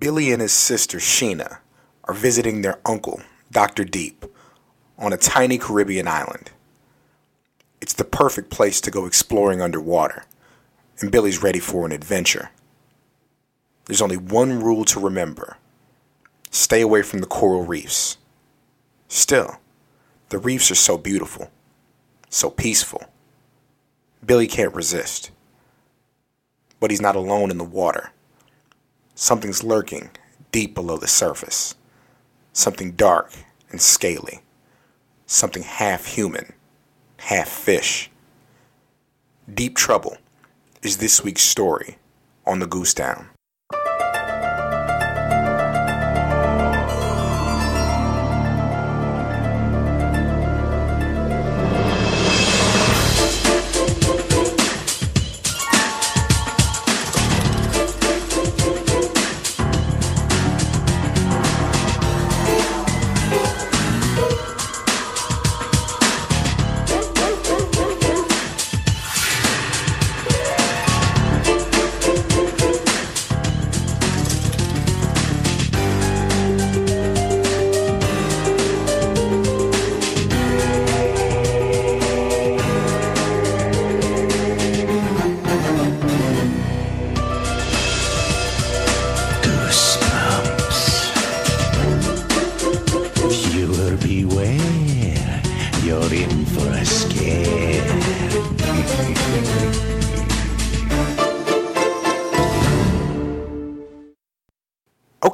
Billy and his sister Sheena are visiting their uncle, Dr. Deep, on a tiny Caribbean island. It's the perfect place to go exploring underwater, and Billy's ready for an adventure. There's only one rule to remember stay away from the coral reefs. Still, the reefs are so beautiful, so peaceful. Billy can't resist. But he's not alone in the water. Something's lurking deep below the surface. Something dark and scaly. Something half human, half fish. Deep Trouble is this week's story on the Goose Down.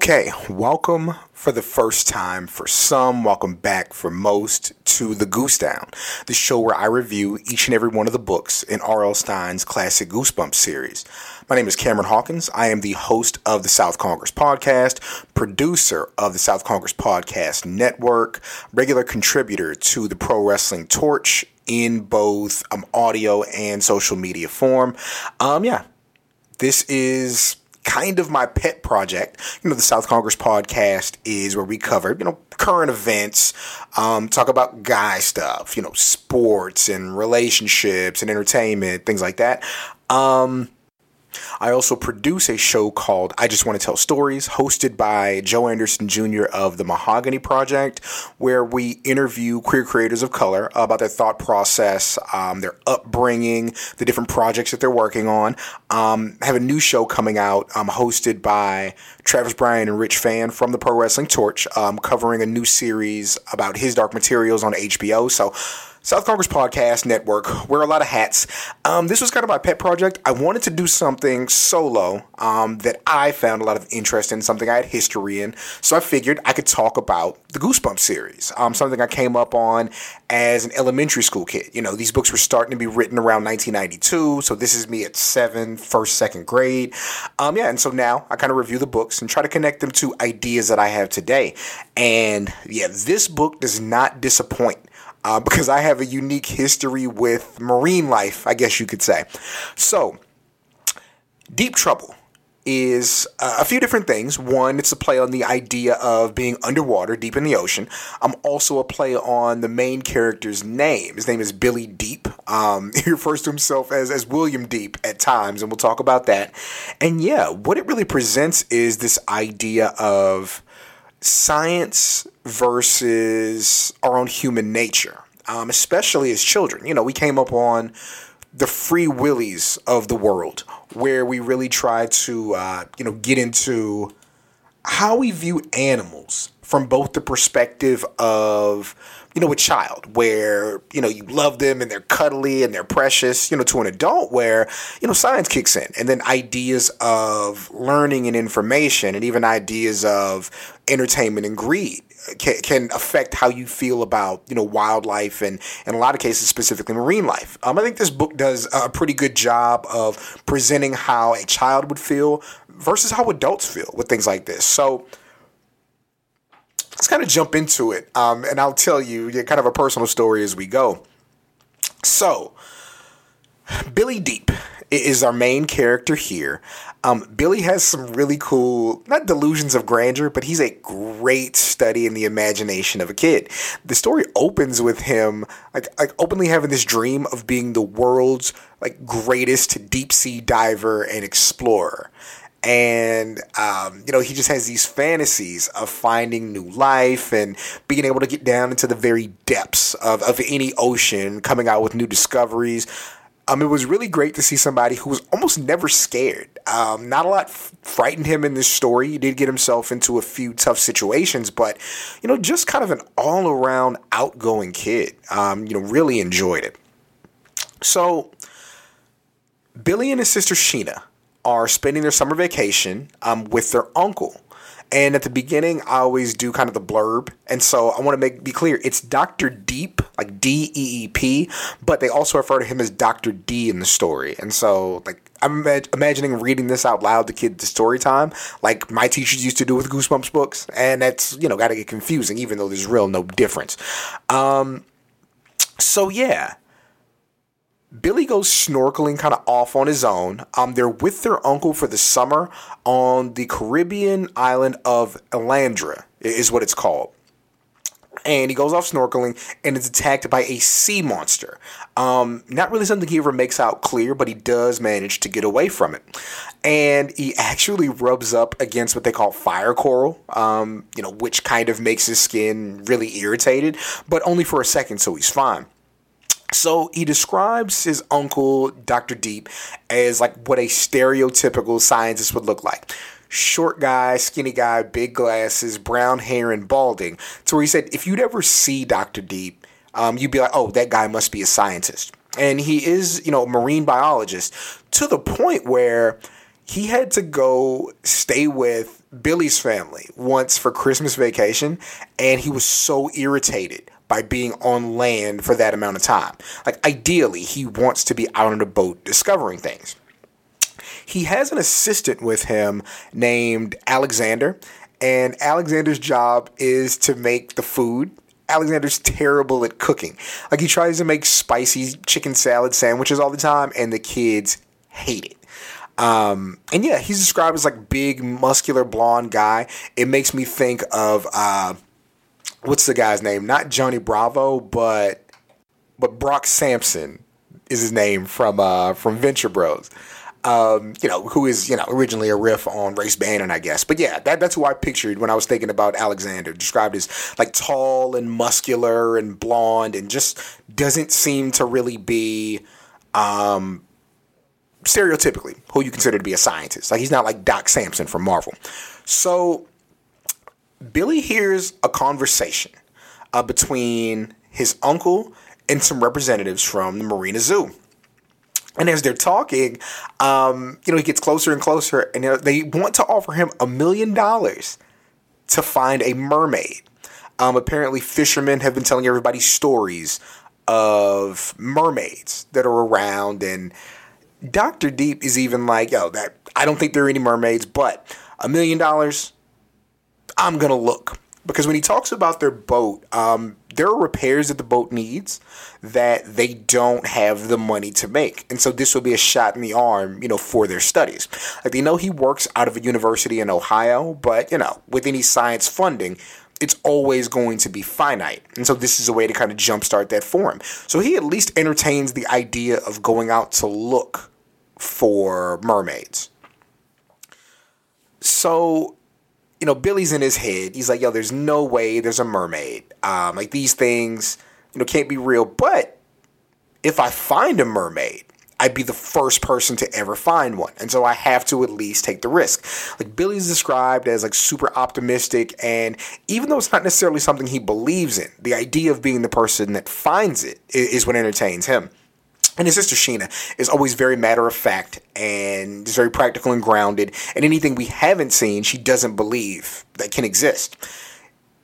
Okay, welcome for the first time for some, welcome back for most to The Goose Down, the show where I review each and every one of the books in R.L. Stine's classic Goosebumps series. My name is Cameron Hawkins. I am the host of the South Congress Podcast, producer of the South Congress Podcast Network, regular contributor to the Pro Wrestling Torch in both um, audio and social media form. Um, yeah, this is kind of my pet project. You know, the South Congress podcast is where we cover, you know, current events, um, talk about guy stuff, you know, sports and relationships and entertainment, things like that. Um, I also produce a show called I Just Want to Tell Stories, hosted by Joe Anderson Jr. of the Mahogany Project, where we interview queer creators of color about their thought process, um, their upbringing, the different projects that they're working on. Um, I have a new show coming out, um, hosted by Travis Bryan and Rich Fann from the Pro Wrestling Torch, um, covering a new series about his Dark Materials on HBO. So, South Congress Podcast Network, wear a lot of hats. Um, this was kind of my pet project. I wanted to do something solo um, that I found a lot of interest in, something I had history in. So I figured I could talk about the Goosebumps series, um, something I came up on as an elementary school kid. You know, these books were starting to be written around 1992, so this is me at seven, first, second grade. Um, yeah, and so now I kind of review the books and try to connect them to ideas that I have today. And yeah, this book does not disappoint uh, because I have a unique history with marine life, I guess you could say. So, Deep Trouble is uh, a few different things. One, it's a play on the idea of being underwater, deep in the ocean. I'm also a play on the main character's name. His name is Billy Deep. Um, he refers to himself as, as William Deep at times, and we'll talk about that. And yeah, what it really presents is this idea of science versus our own human nature, um, especially as children. You know, we came up on the free willies of the world, where we really try to, uh, you know, get into how we view animals from both the perspective of you know a child where you know you love them and they're cuddly and they're precious you know to an adult where you know science kicks in and then ideas of learning and information and even ideas of entertainment and greed can, can affect how you feel about you know wildlife and in a lot of cases specifically marine life. Um, i think this book does a pretty good job of presenting how a child would feel versus how adults feel with things like this. So let's kind of jump into it. Um, and I'll tell you kind of a personal story as we go. So, Billy Deep is our main character here. Um, Billy has some really cool, not delusions of grandeur, but he's a great study in the imagination of a kid. The story opens with him like like openly having this dream of being the world's like greatest deep sea diver and explorer. And um, you know he just has these fantasies of finding new life and being able to get down into the very depths of, of any ocean, coming out with new discoveries. Um, it was really great to see somebody who was almost never scared. Um, not a lot f- frightened him in this story. He did get himself into a few tough situations, but you know, just kind of an all-around outgoing kid. Um, you know, really enjoyed it. So, Billy and his sister Sheena are spending their summer vacation um, with their uncle. And at the beginning, I always do kind of the blurb, and so I want to make be clear: it's Doctor Deep, like D E E P, but they also refer to him as Doctor D in the story. And so, like, I'm imag- imagining reading this out loud to kids the story time, like my teachers used to do with Goosebumps books, and that's you know got to get confusing, even though there's real no difference. Um, so yeah, Billy goes snorkeling kind of off on his own. Um, they're with their uncle for the summer on the Caribbean island of Elandra, is what it's called. And he goes off snorkeling and is attacked by a sea monster. Um, not really something he ever makes out clear, but he does manage to get away from it. And he actually rubs up against what they call fire coral, um, you know, which kind of makes his skin really irritated, but only for a second, so he's fine. So he describes his uncle, Dr. Deep, as like what a stereotypical scientist would look like. Short guy, skinny guy, big glasses, brown hair, and balding. So he said, if you'd ever see Dr. Deep, um, you'd be like, oh, that guy must be a scientist. And he is, you know, a marine biologist to the point where he had to go stay with Billy's family once for Christmas vacation, and he was so irritated by being on land for that amount of time. Like, ideally, he wants to be out on a boat discovering things. He has an assistant with him named Alexander, and Alexander's job is to make the food. Alexander's terrible at cooking. Like, he tries to make spicy chicken salad sandwiches all the time, and the kids hate it. Um, and yeah, he's described as like big, muscular, blonde guy. It makes me think of uh, what's the guy's name? Not Johnny Bravo, but but Brock Samson is his name from uh, from Venture Bros. Um, you know, who is you know originally a riff on Race Bannon, I guess. But yeah, that, that's who I pictured when I was thinking about Alexander, described as like tall and muscular and blonde, and just doesn't seem to really be um, stereotypically who you consider to be a scientist. Like he's not like Doc Samson from Marvel. So Billy hears a conversation uh, between his uncle and some representatives from the Marina Zoo. And as they're talking, um, you know, he gets closer and closer, and they want to offer him a million dollars to find a mermaid. Um, apparently, fishermen have been telling everybody stories of mermaids that are around, and Doctor Deep is even like, "Yo, that I don't think there are any mermaids, but a million dollars, I'm gonna look." Because when he talks about their boat, um, there are repairs that the boat needs that they don't have the money to make. And so this will be a shot in the arm, you know, for their studies. Like they know he works out of a university in Ohio, but you know, with any science funding, it's always going to be finite. And so this is a way to kind of jumpstart that for him. So he at least entertains the idea of going out to look for mermaids. So you know, Billy's in his head. He's like, yo, there's no way there's a mermaid. Um, like these things, you know, can't be real. But if I find a mermaid, I'd be the first person to ever find one. And so I have to at least take the risk. Like Billy's described as like super optimistic and even though it's not necessarily something he believes in, the idea of being the person that finds it is what entertains him. And his sister Sheena is always very matter of fact and is very practical and grounded. And anything we haven't seen, she doesn't believe that can exist.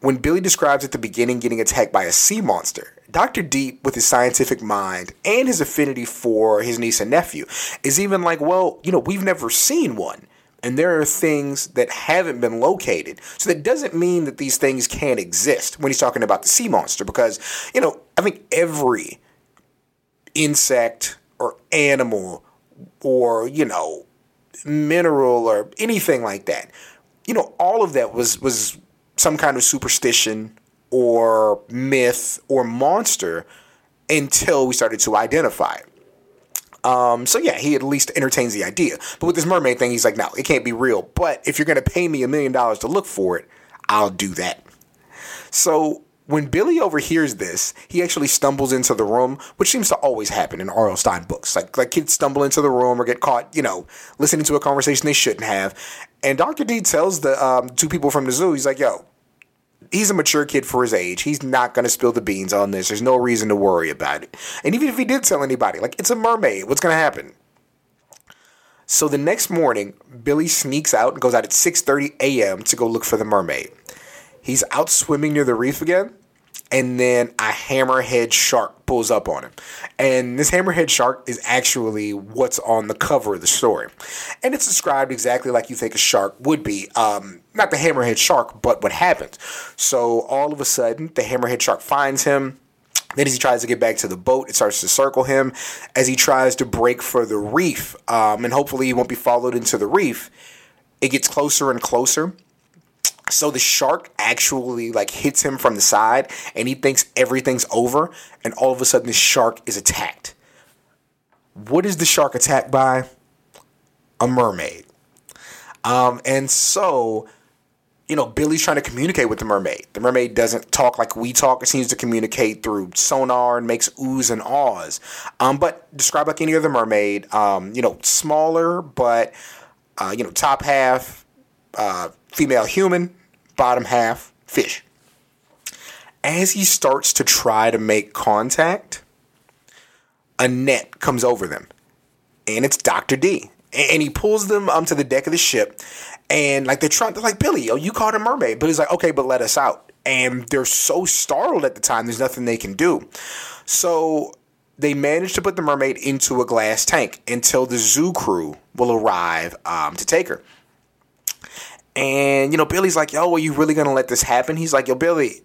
When Billy describes at the beginning getting attacked by a sea monster, Dr. Deep, with his scientific mind and his affinity for his niece and nephew, is even like, well, you know, we've never seen one. And there are things that haven't been located. So that doesn't mean that these things can't exist when he's talking about the sea monster, because, you know, I think every insect or animal or, you know, mineral or anything like that. You know, all of that was was some kind of superstition or myth or monster until we started to identify it. Um, so yeah, he at least entertains the idea. But with this mermaid thing, he's like, no, it can't be real. But if you're gonna pay me a million dollars to look for it, I'll do that. So when Billy overhears this, he actually stumbles into the room, which seems to always happen in R.L. Stine books. Like like kids stumble into the room or get caught, you know, listening to a conversation they shouldn't have. And Dr. D tells the um, two people from the zoo, he's like, yo, he's a mature kid for his age. He's not going to spill the beans on this. There's no reason to worry about it. And even if he did tell anybody, like, it's a mermaid. What's going to happen? So the next morning, Billy sneaks out and goes out at 6:30 a.m. to go look for the mermaid. He's out swimming near the reef again, and then a hammerhead shark pulls up on him. And this hammerhead shark is actually what's on the cover of the story. And it's described exactly like you think a shark would be. Um, not the hammerhead shark, but what happens. So all of a sudden, the hammerhead shark finds him. Then, as he tries to get back to the boat, it starts to circle him. As he tries to break for the reef, um, and hopefully he won't be followed into the reef, it gets closer and closer. So the shark actually like hits him from the side, and he thinks everything's over. And all of a sudden, the shark is attacked. What is the shark attacked by? A mermaid. Um, and so you know, Billy's trying to communicate with the mermaid. The mermaid doesn't talk like we talk. It seems to communicate through sonar and makes oohs and ahs. Um, but describe like any other mermaid. Um, you know, smaller, but uh, you know, top half uh, female human, bottom half fish. As he starts to try to make contact, a net comes over them, and it's Doctor D and he pulls them um to the deck of the ship and like they're trying to like Billy, yo, you caught a mermaid. But he's like, okay, but let us out. And they're so startled at the time, there's nothing they can do. So they manage to put the mermaid into a glass tank until the zoo crew will arrive um, to take her. And you know, Billy's like, "Yo, are you really gonna let this happen?" He's like, "Yo, Billy,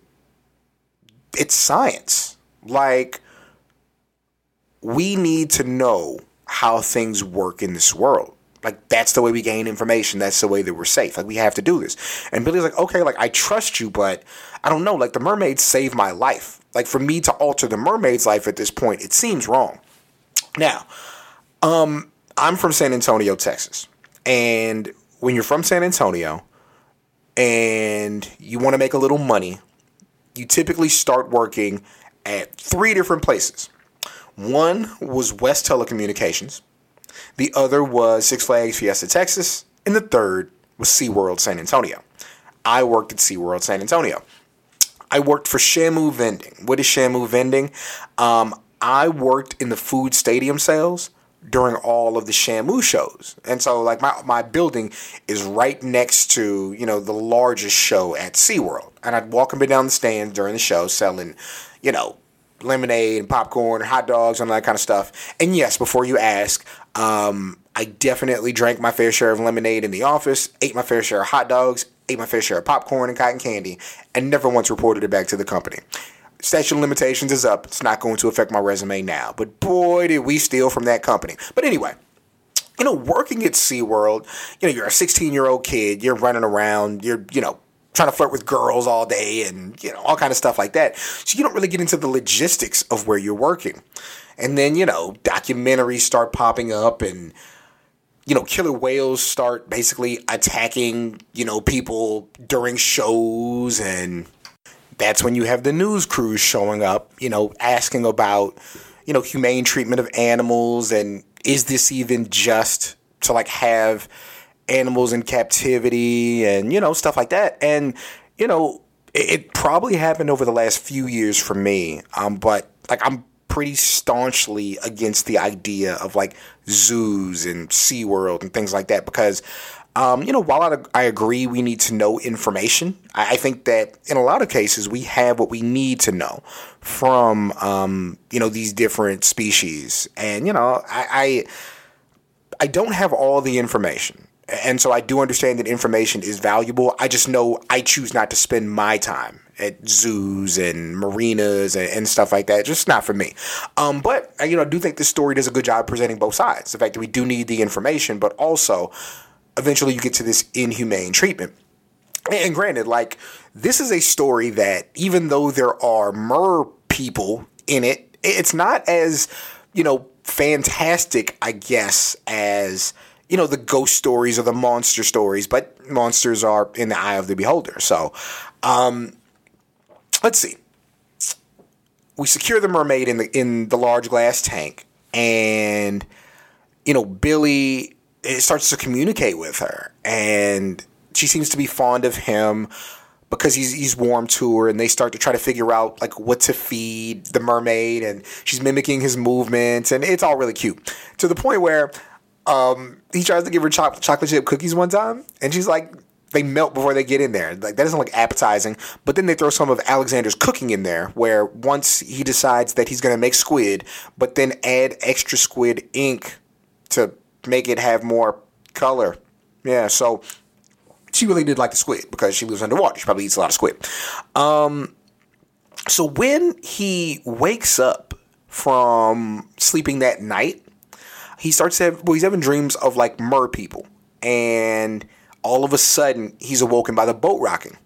it's science. Like, we need to know how things work in this world. Like that's the way we gain information. That's the way that we're safe. Like we have to do this. And Billy's like, okay, like I trust you, but I don't know. Like the mermaids saved my life. Like for me to alter the mermaid's life at this point, it seems wrong. Now, um, I'm from San Antonio, Texas, and when you're from San Antonio and you want to make a little money, you typically start working at three different places. One was West Telecommunications. The other was Six Flags Fiesta Texas, and the third was SeaWorld San Antonio. I worked at SeaWorld San Antonio. I worked for Shamu Vending. What is Shamu Vending? Um, I worked in the food stadium sales during all of the Shamu shows. And so like my, my building is right next to, you know, the largest show at SeaWorld. And I'd walk up and down the stands during the show selling, you know, lemonade and popcorn and hot dogs and all that kind of stuff. And yes, before you ask, um, I definitely drank my fair share of lemonade in the office, ate my fair share of hot dogs, ate my fair share of popcorn and cotton candy, and never once reported it back to the company. Statute of limitations is up. It's not going to affect my resume now. But boy, did we steal from that company. But anyway, you know, working at SeaWorld, you know, you're a 16 year old kid, you're running around, you're, you know, trying to flirt with girls all day and you know all kind of stuff like that. So you don't really get into the logistics of where you're working. And then, you know, documentaries start popping up and you know, killer whales start basically attacking, you know, people during shows and that's when you have the news crews showing up, you know, asking about, you know, humane treatment of animals and is this even just to like have animals in captivity and you know stuff like that. And you know it, it probably happened over the last few years for me um, but like i'm pretty staunchly against the idea of like zoos and SeaWorld and things like that because um, you know, while I, I, agree we need to know information, I, I, think that in a lot of cases we have what we need to know from, um, you know, these different species. And, you know, I, I, I don't have all the information. And so I do understand that information is valuable. I just know I choose not to spend my time at zoos and marinas and, and stuff like that. Just not for me. Um, but you know, I do think this story does a good job presenting both sides. The fact that we do need the information, but also eventually you get to this inhumane treatment. And granted, like this is a story that even though there are mer people in it, it's not as you know fantastic, I guess, as you know the ghost stories or the monster stories, but monsters are in the eye of the beholder. So, um, let's see. We secure the mermaid in the in the large glass tank, and you know Billy it starts to communicate with her, and she seems to be fond of him because he's he's warm to her and they start to try to figure out like what to feed the mermaid and she's mimicking his movements and it's all really cute. To the point where um, he tries to give her cho- chocolate chip cookies one time and she's like they melt before they get in there. Like that doesn't look appetizing but then they throw some of alexander's cooking in there where once he decides that he's going to make squid but then add extra squid ink to make it have more color yeah so she really did like the squid because she lives underwater. She probably eats a lot of squid. Um, so when he wakes up from sleeping that night, he starts to have, well, he's having dreams of like mer people. And all of a sudden, he's awoken by the boat rocking.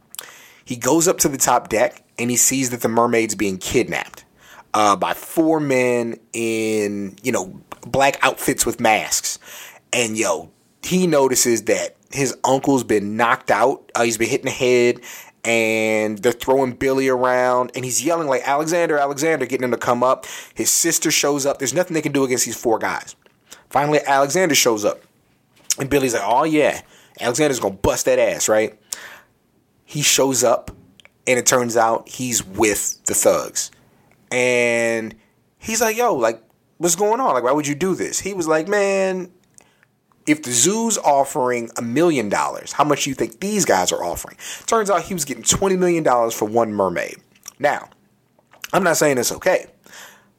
He goes up to the top deck and he sees that the mermaid's being kidnapped uh, by four men in, you know, black outfits with masks. And yo, he notices that his uncle's been knocked out. Uh, he's been hitting the head, and they're throwing Billy around, and he's yelling like Alexander, Alexander, getting him to come up. His sister shows up. There's nothing they can do against these four guys. Finally, Alexander shows up, and Billy's like, "Oh yeah, Alexander's gonna bust that ass, right?" He shows up, and it turns out he's with the thugs, and he's like, "Yo, like." What's going on? Like, why would you do this? He was like, man, if the zoo's offering a million dollars, how much do you think these guys are offering? Turns out he was getting $20 million for one mermaid. Now, I'm not saying it's okay,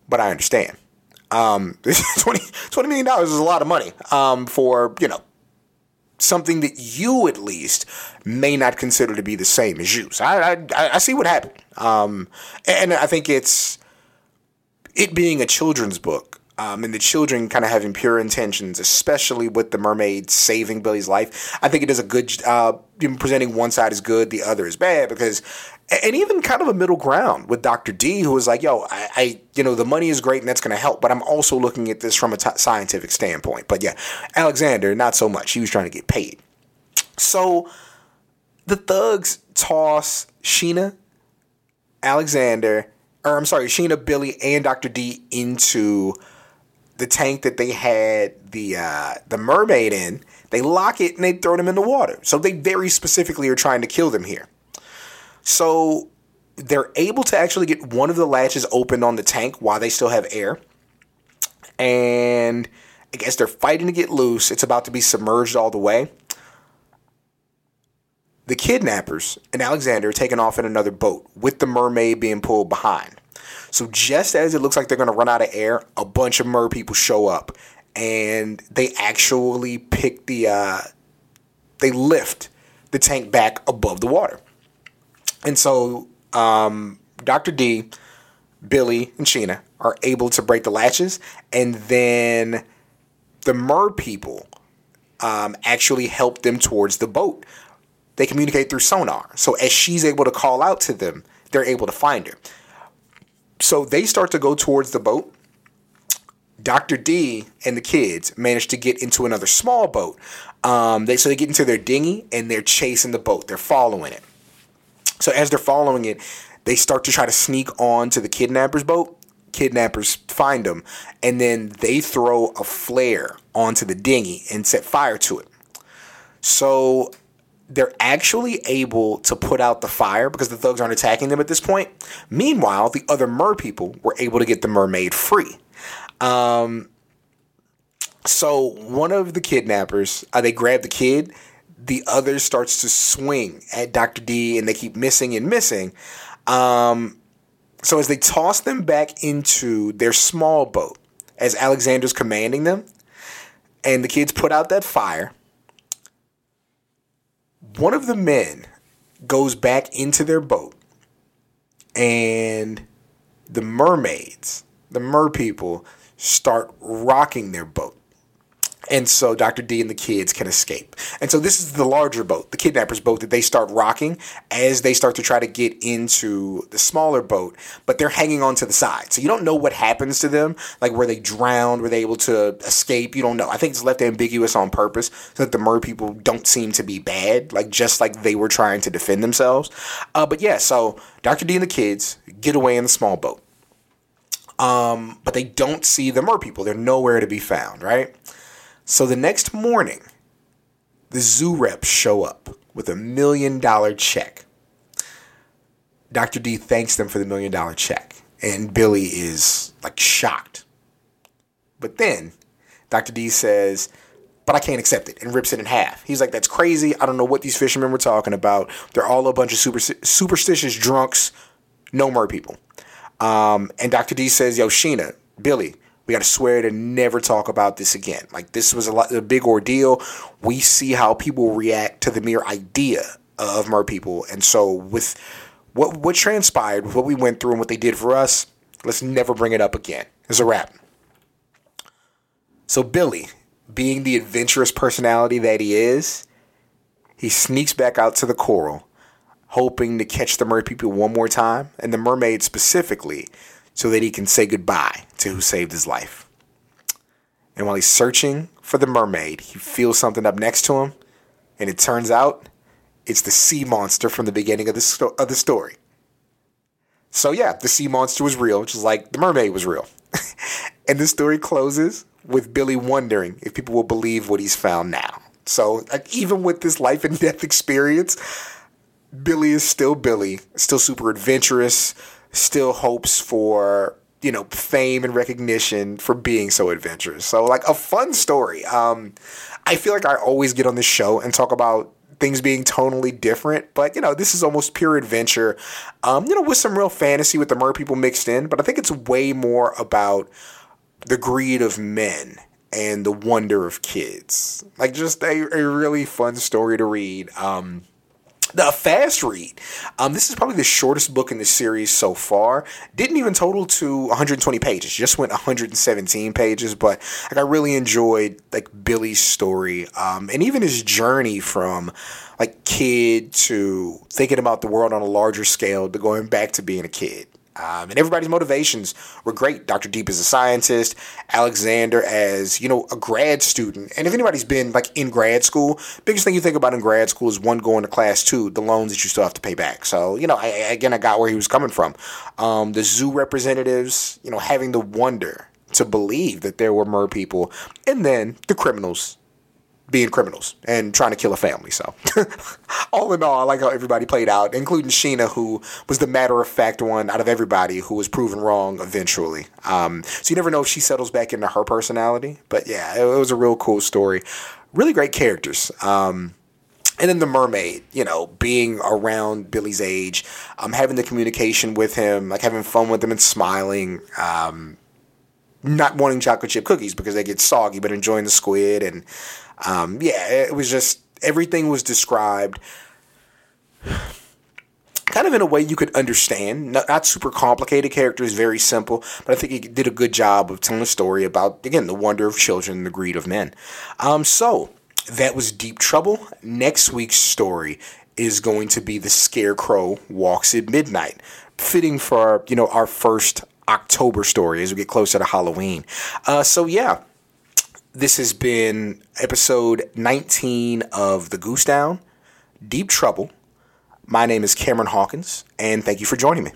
but I understand. Um, 20, $20 million is a lot of money um, for, you know, something that you at least may not consider to be the same as you. So I, I, I see what happened. Um, and I think it's it being a children's book um, and the children kind of having pure intentions, especially with the mermaid saving Billy's life. I think it does a good uh, presenting one side is good, the other is bad because, and even kind of a middle ground with Dr. D, who was like, yo, I, I you know, the money is great and that's going to help, but I'm also looking at this from a t- scientific standpoint. But yeah, Alexander, not so much. He was trying to get paid. So the thugs toss Sheena, Alexander, or I'm sorry, Sheena, Billy, and Dr. D into the tank that they had the uh, the mermaid in, they lock it and they throw them in the water. So they very specifically are trying to kill them here. So they're able to actually get one of the latches open on the tank while they still have air. And I guess they're fighting to get loose. It's about to be submerged all the way. The kidnappers and Alexander are taken off in another boat with the mermaid being pulled behind. So just as it looks like they're going to run out of air, a bunch of mer people show up and they actually pick the uh, they lift the tank back above the water. And so um, Dr. D, Billy, and Sheena are able to break the latches, and then the mer people um, actually help them towards the boat. They communicate through sonar. So as she's able to call out to them, they're able to find her. So they start to go towards the boat. Dr. D and the kids manage to get into another small boat. Um, they so they get into their dinghy and they're chasing the boat. They're following it. So as they're following it, they start to try to sneak on to the kidnappers' boat. Kidnappers find them, and then they throw a flare onto the dinghy and set fire to it. So they're actually able to put out the fire because the thugs aren't attacking them at this point. Meanwhile, the other mer people were able to get the mermaid free. Um, so one of the kidnappers, uh, they grab the kid. The other starts to swing at Dr. D, and they keep missing and missing. Um, so as they toss them back into their small boat, as Alexander's commanding them, and the kids put out that fire one of the men goes back into their boat and the mermaids, the mer people, start rocking their boat. And so Dr. D and the kids can escape. And so this is the larger boat, the kidnapper's boat, that they start rocking as they start to try to get into the smaller boat, but they're hanging on to the side. So you don't know what happens to them, like were they drowned, were they able to escape? You don't know. I think it's left ambiguous on purpose so that the mer people don't seem to be bad, like just like they were trying to defend themselves. Uh, but yeah, so Dr. D and the kids get away in the small boat. Um, but they don't see the mer people. They're nowhere to be found, right? So the next morning, the zoo reps show up with a million dollar check. Dr. D thanks them for the million dollar check, and Billy is like shocked. But then Dr. D says, but I can't accept it, and rips it in half. He's like, that's crazy. I don't know what these fishermen were talking about. They're all a bunch of super, superstitious drunks, no mer people. Um, and Dr. D says, yo, Sheena, Billy, we got to swear to never talk about this again. Like this was a, lot, a big ordeal. We see how people react to the mere idea of mer people, and so with what what transpired, with what we went through, and what they did for us, let's never bring it up again. It's a wrap. So Billy, being the adventurous personality that he is, he sneaks back out to the coral, hoping to catch the mer people one more time, and the mermaid specifically so that he can say goodbye to who saved his life. And while he's searching for the mermaid, he feels something up next to him, and it turns out it's the sea monster from the beginning of the, sto- of the story. So, yeah, the sea monster was real, just like the mermaid was real. and the story closes with Billy wondering if people will believe what he's found now. So, like, even with this life and death experience, Billy is still Billy, still super adventurous, still hopes for you know fame and recognition for being so adventurous. So like a fun story. Um, I feel like I always get on this show and talk about things being tonally different, but you know this is almost pure adventure. Um, you know with some real fantasy with the mer people mixed in, but I think it's way more about the greed of men and the wonder of kids. Like just a, a really fun story to read. Um, the fast read. Um, this is probably the shortest book in the series so far. Didn't even total to 120 pages. Just went 117 pages, but like I really enjoyed like Billy's story um, and even his journey from like kid to thinking about the world on a larger scale to going back to being a kid. Um, and everybody's motivations were great. Dr. Deep as a scientist, Alexander as, you know, a grad student. And if anybody's been like in grad school, biggest thing you think about in grad school is one, going to class, two, the loans that you still have to pay back. So, you know, I, again, I got where he was coming from. Um, the zoo representatives, you know, having the wonder to believe that there were mer people, and then the criminals being criminals and trying to kill a family. So, all in all, I like how everybody played out, including Sheena, who was the matter of fact one out of everybody who was proven wrong eventually. Um, so, you never know if she settles back into her personality. But yeah, it, it was a real cool story. Really great characters. Um, and then the mermaid, you know, being around Billy's age, um, having the communication with him, like having fun with him and smiling, um, not wanting chocolate chip cookies because they get soggy, but enjoying the squid and um, yeah, it was just everything was described kind of in a way you could understand. Not, not, super complicated characters, very simple, but I think he did a good job of telling a story about, again, the wonder of children and the greed of men. Um, so, that was Deep Trouble. Next week's story is going to be The Scarecrow Walks at Midnight, fitting for, you know, our first October story as we get closer to Halloween. Uh, so, yeah this has been episode 19 of The Goose Down, Deep Trouble. My name is Cameron Hawkins, and thank you for joining me.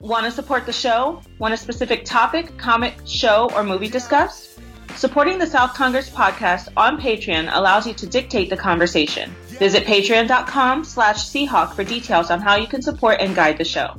Want to support the show? Want a specific topic, comic, show, or movie discussed? Supporting the South Congress podcast on Patreon allows you to dictate the conversation. Visit patreon.com slash Seahawk for details on how you can support and guide the show.